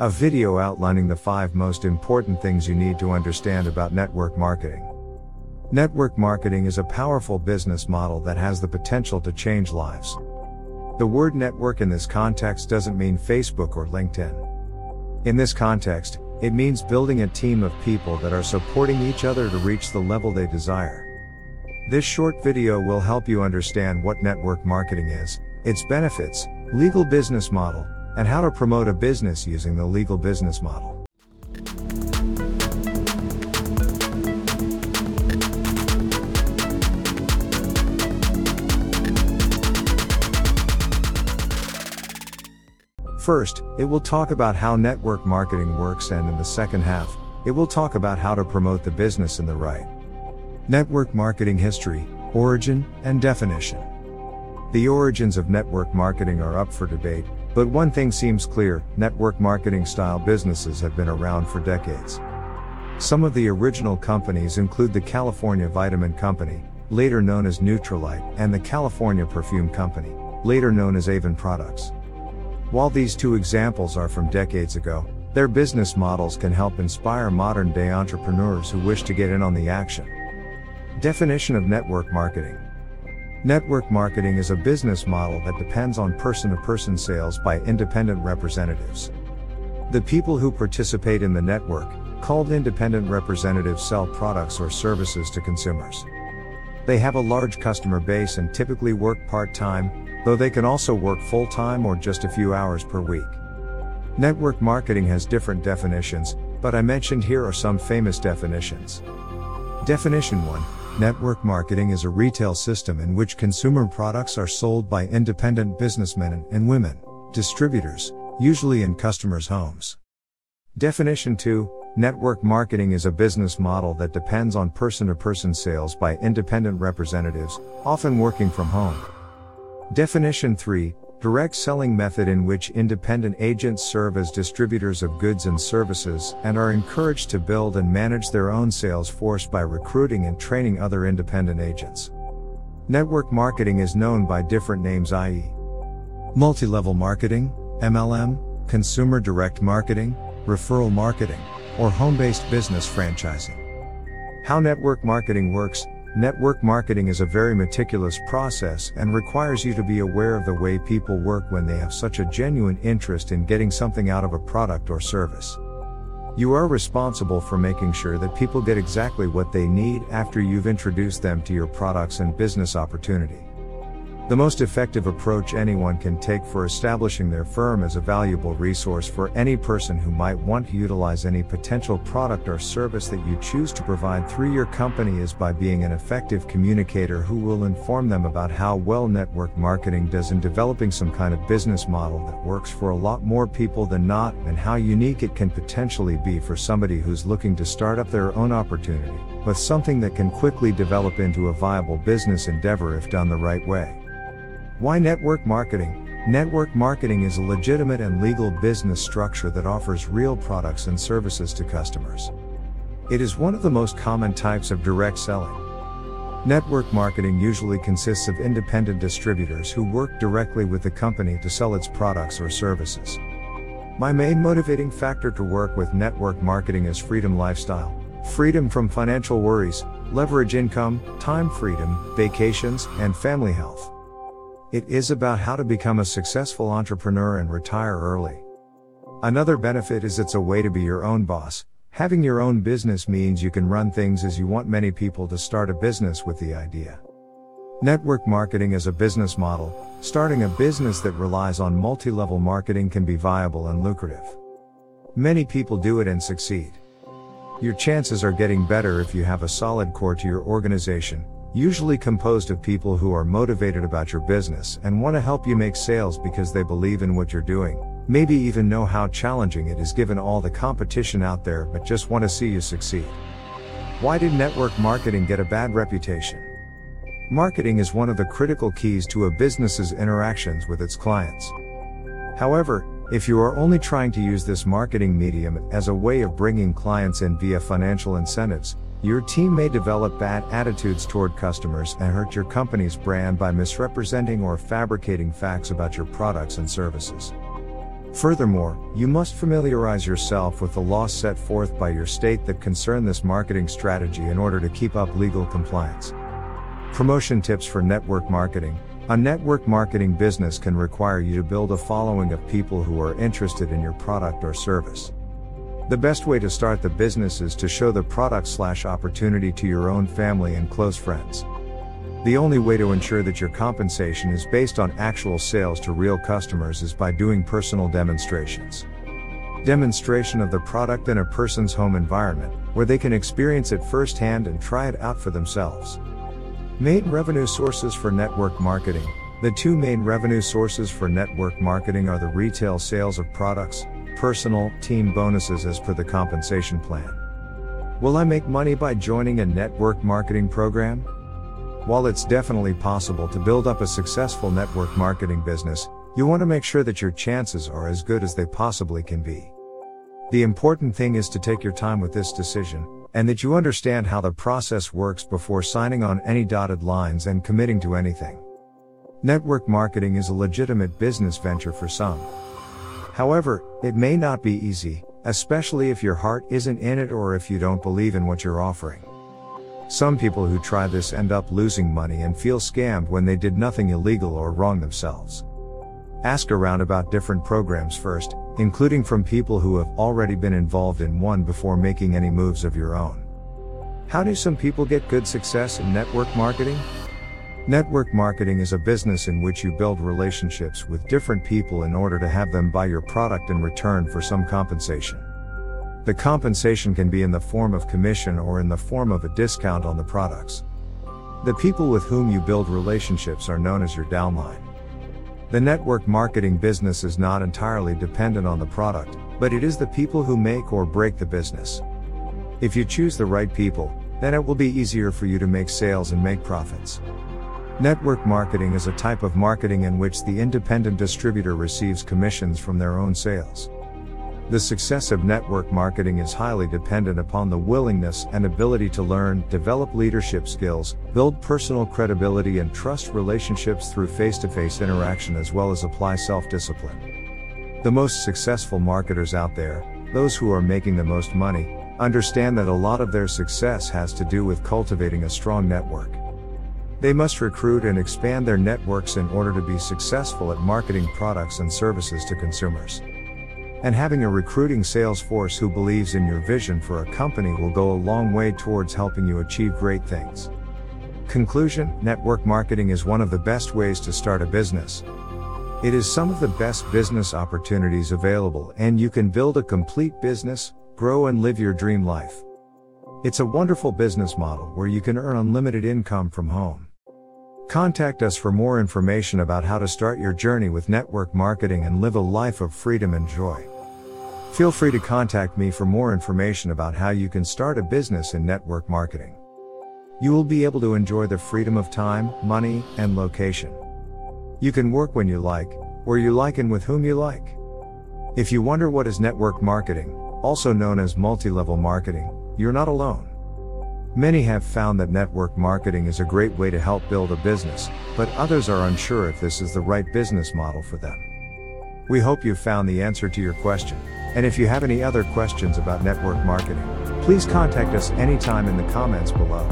A video outlining the 5 most important things you need to understand about network marketing. Network marketing is a powerful business model that has the potential to change lives. The word network in this context doesn't mean Facebook or LinkedIn. In this context, it means building a team of people that are supporting each other to reach the level they desire. This short video will help you understand what network marketing is, its benefits, legal business model, and how to promote a business using the legal business model. First, it will talk about how network marketing works and in the second half, it will talk about how to promote the business in the right. Network marketing history, origin, and definition. The origins of network marketing are up for debate, but one thing seems clear network marketing style businesses have been around for decades. Some of the original companies include the California Vitamin Company, later known as Nutrilite, and the California Perfume Company, later known as Avon Products. While these two examples are from decades ago, their business models can help inspire modern day entrepreneurs who wish to get in on the action. Definition of network marketing Network marketing is a business model that depends on person to person sales by independent representatives. The people who participate in the network, called independent representatives, sell products or services to consumers. They have a large customer base and typically work part time, though they can also work full time or just a few hours per week. Network marketing has different definitions, but I mentioned here are some famous definitions. Definition 1 Network marketing is a retail system in which consumer products are sold by independent businessmen and women, distributors, usually in customers' homes. Definition 2 Network marketing is a business model that depends on person to person sales by independent representatives, often working from home. Definition 3 direct selling method in which independent agents serve as distributors of goods and services and are encouraged to build and manage their own sales force by recruiting and training other independent agents. Network marketing is known by different names i.e. multi-level marketing, MLM, consumer direct marketing, referral marketing, or home-based business franchising. How network marketing works, Network marketing is a very meticulous process and requires you to be aware of the way people work when they have such a genuine interest in getting something out of a product or service. You are responsible for making sure that people get exactly what they need after you've introduced them to your products and business opportunity. The most effective approach anyone can take for establishing their firm as a valuable resource for any person who might want to utilize any potential product or service that you choose to provide through your company is by being an effective communicator who will inform them about how well network marketing does in developing some kind of business model that works for a lot more people than not and how unique it can potentially be for somebody who's looking to start up their own opportunity, with something that can quickly develop into a viable business endeavor if done the right way. Why network marketing? Network marketing is a legitimate and legal business structure that offers real products and services to customers. It is one of the most common types of direct selling. Network marketing usually consists of independent distributors who work directly with the company to sell its products or services. My main motivating factor to work with network marketing is freedom lifestyle, freedom from financial worries, leverage income, time freedom, vacations, and family health. It is about how to become a successful entrepreneur and retire early. Another benefit is it's a way to be your own boss. Having your own business means you can run things as you want many people to start a business with the idea. Network marketing is a business model. Starting a business that relies on multi level marketing can be viable and lucrative. Many people do it and succeed. Your chances are getting better if you have a solid core to your organization, usually composed of people who are motivated about your business and want to help you make sales because they believe in what you're doing, maybe even know how challenging it is given all the competition out there but just want to see you succeed. Why did network marketing get a bad reputation? Marketing is one of the critical keys to a business's interactions with its clients. However, if you are only trying to use this marketing medium as a way of bringing clients in via financial incentives, your team may develop bad attitudes toward customers and hurt your company's brand by misrepresenting or fabricating facts about your products and services. Furthermore, you must familiarize yourself with the laws set forth by your state that concern this marketing strategy in order to keep up legal compliance. Promotion tips for network marketing. A network marketing business can require you to build a following of people who are interested in your product or service. The best way to start the business is to show the product slash opportunity to your own family and close friends. The only way to ensure that your compensation is based on actual sales to real customers is by doing personal demonstrations. Demonstration of the product in a person's home environment, where they can experience it firsthand and try it out for themselves. Main revenue sources for network marketing. The two main revenue sources for network marketing are the retail sales of products, personal, team bonuses as per the compensation plan. Will I make money by joining a network marketing program? While it's definitely possible to build up a successful network marketing business, you want to make sure that your chances are as good as they possibly can be. The important thing is to take your time with this decision, and that you understand how the process works before signing on any dotted lines and committing to anything. Network marketing is a legitimate business venture for some. However, it may not be easy, especially if your heart isn't in it or if you don't believe in what you're offering. Some people who try this end up losing money and feel scammed when they did nothing illegal or wrong themselves. Ask around about different programs first, including from people who have already been involved in one before making any moves of your own. How do some people get good success in network marketing? Network marketing is a business in which you build relationships with different people in order to have them buy your product in return for some compensation. The compensation can be in the form of commission or in the form of a discount on the products. The people with whom you build relationships are known as your downline. The network marketing business is not entirely dependent on the product, but it is the people who make or break the business. If you choose the right people, then it will be easier for you to make sales and make profits. Network marketing is a type of marketing in which the independent distributor receives commissions from their own sales. The success of network marketing is highly dependent upon the willingness and ability to learn, develop leadership skills, build personal credibility and trust relationships through face-to-face interaction as well as apply self-discipline. The most successful marketers out there, those who are making the most money, understand that a lot of their success has to do with cultivating a strong network. They must recruit and expand their networks in order to be successful at marketing products and services to consumers. And having a recruiting sales force who believes in your vision for a company will go a long way towards helping you achieve great things. Conclusion Network marketing is one of the best ways to start a business. It is some of the best business opportunities available, and you can build a complete business, grow, and live your dream life. It's a wonderful business model where you can earn unlimited income from home. Contact us for more information about how to start your journey with network marketing and live a life of freedom and joy. Feel free to contact me for more information about how you can start a business in network marketing. You will be able to enjoy the freedom of time, money, and location. You can work when you like, where you like, and with whom you like. If you wonder what is network marketing, also known as multi level marketing, you're not alone. Many have found that network marketing is a great way to help build a business, but others are unsure if this is the right business model for them. We hope you found the answer to your question, and if you have any other questions about network marketing, please contact us anytime in the comments below.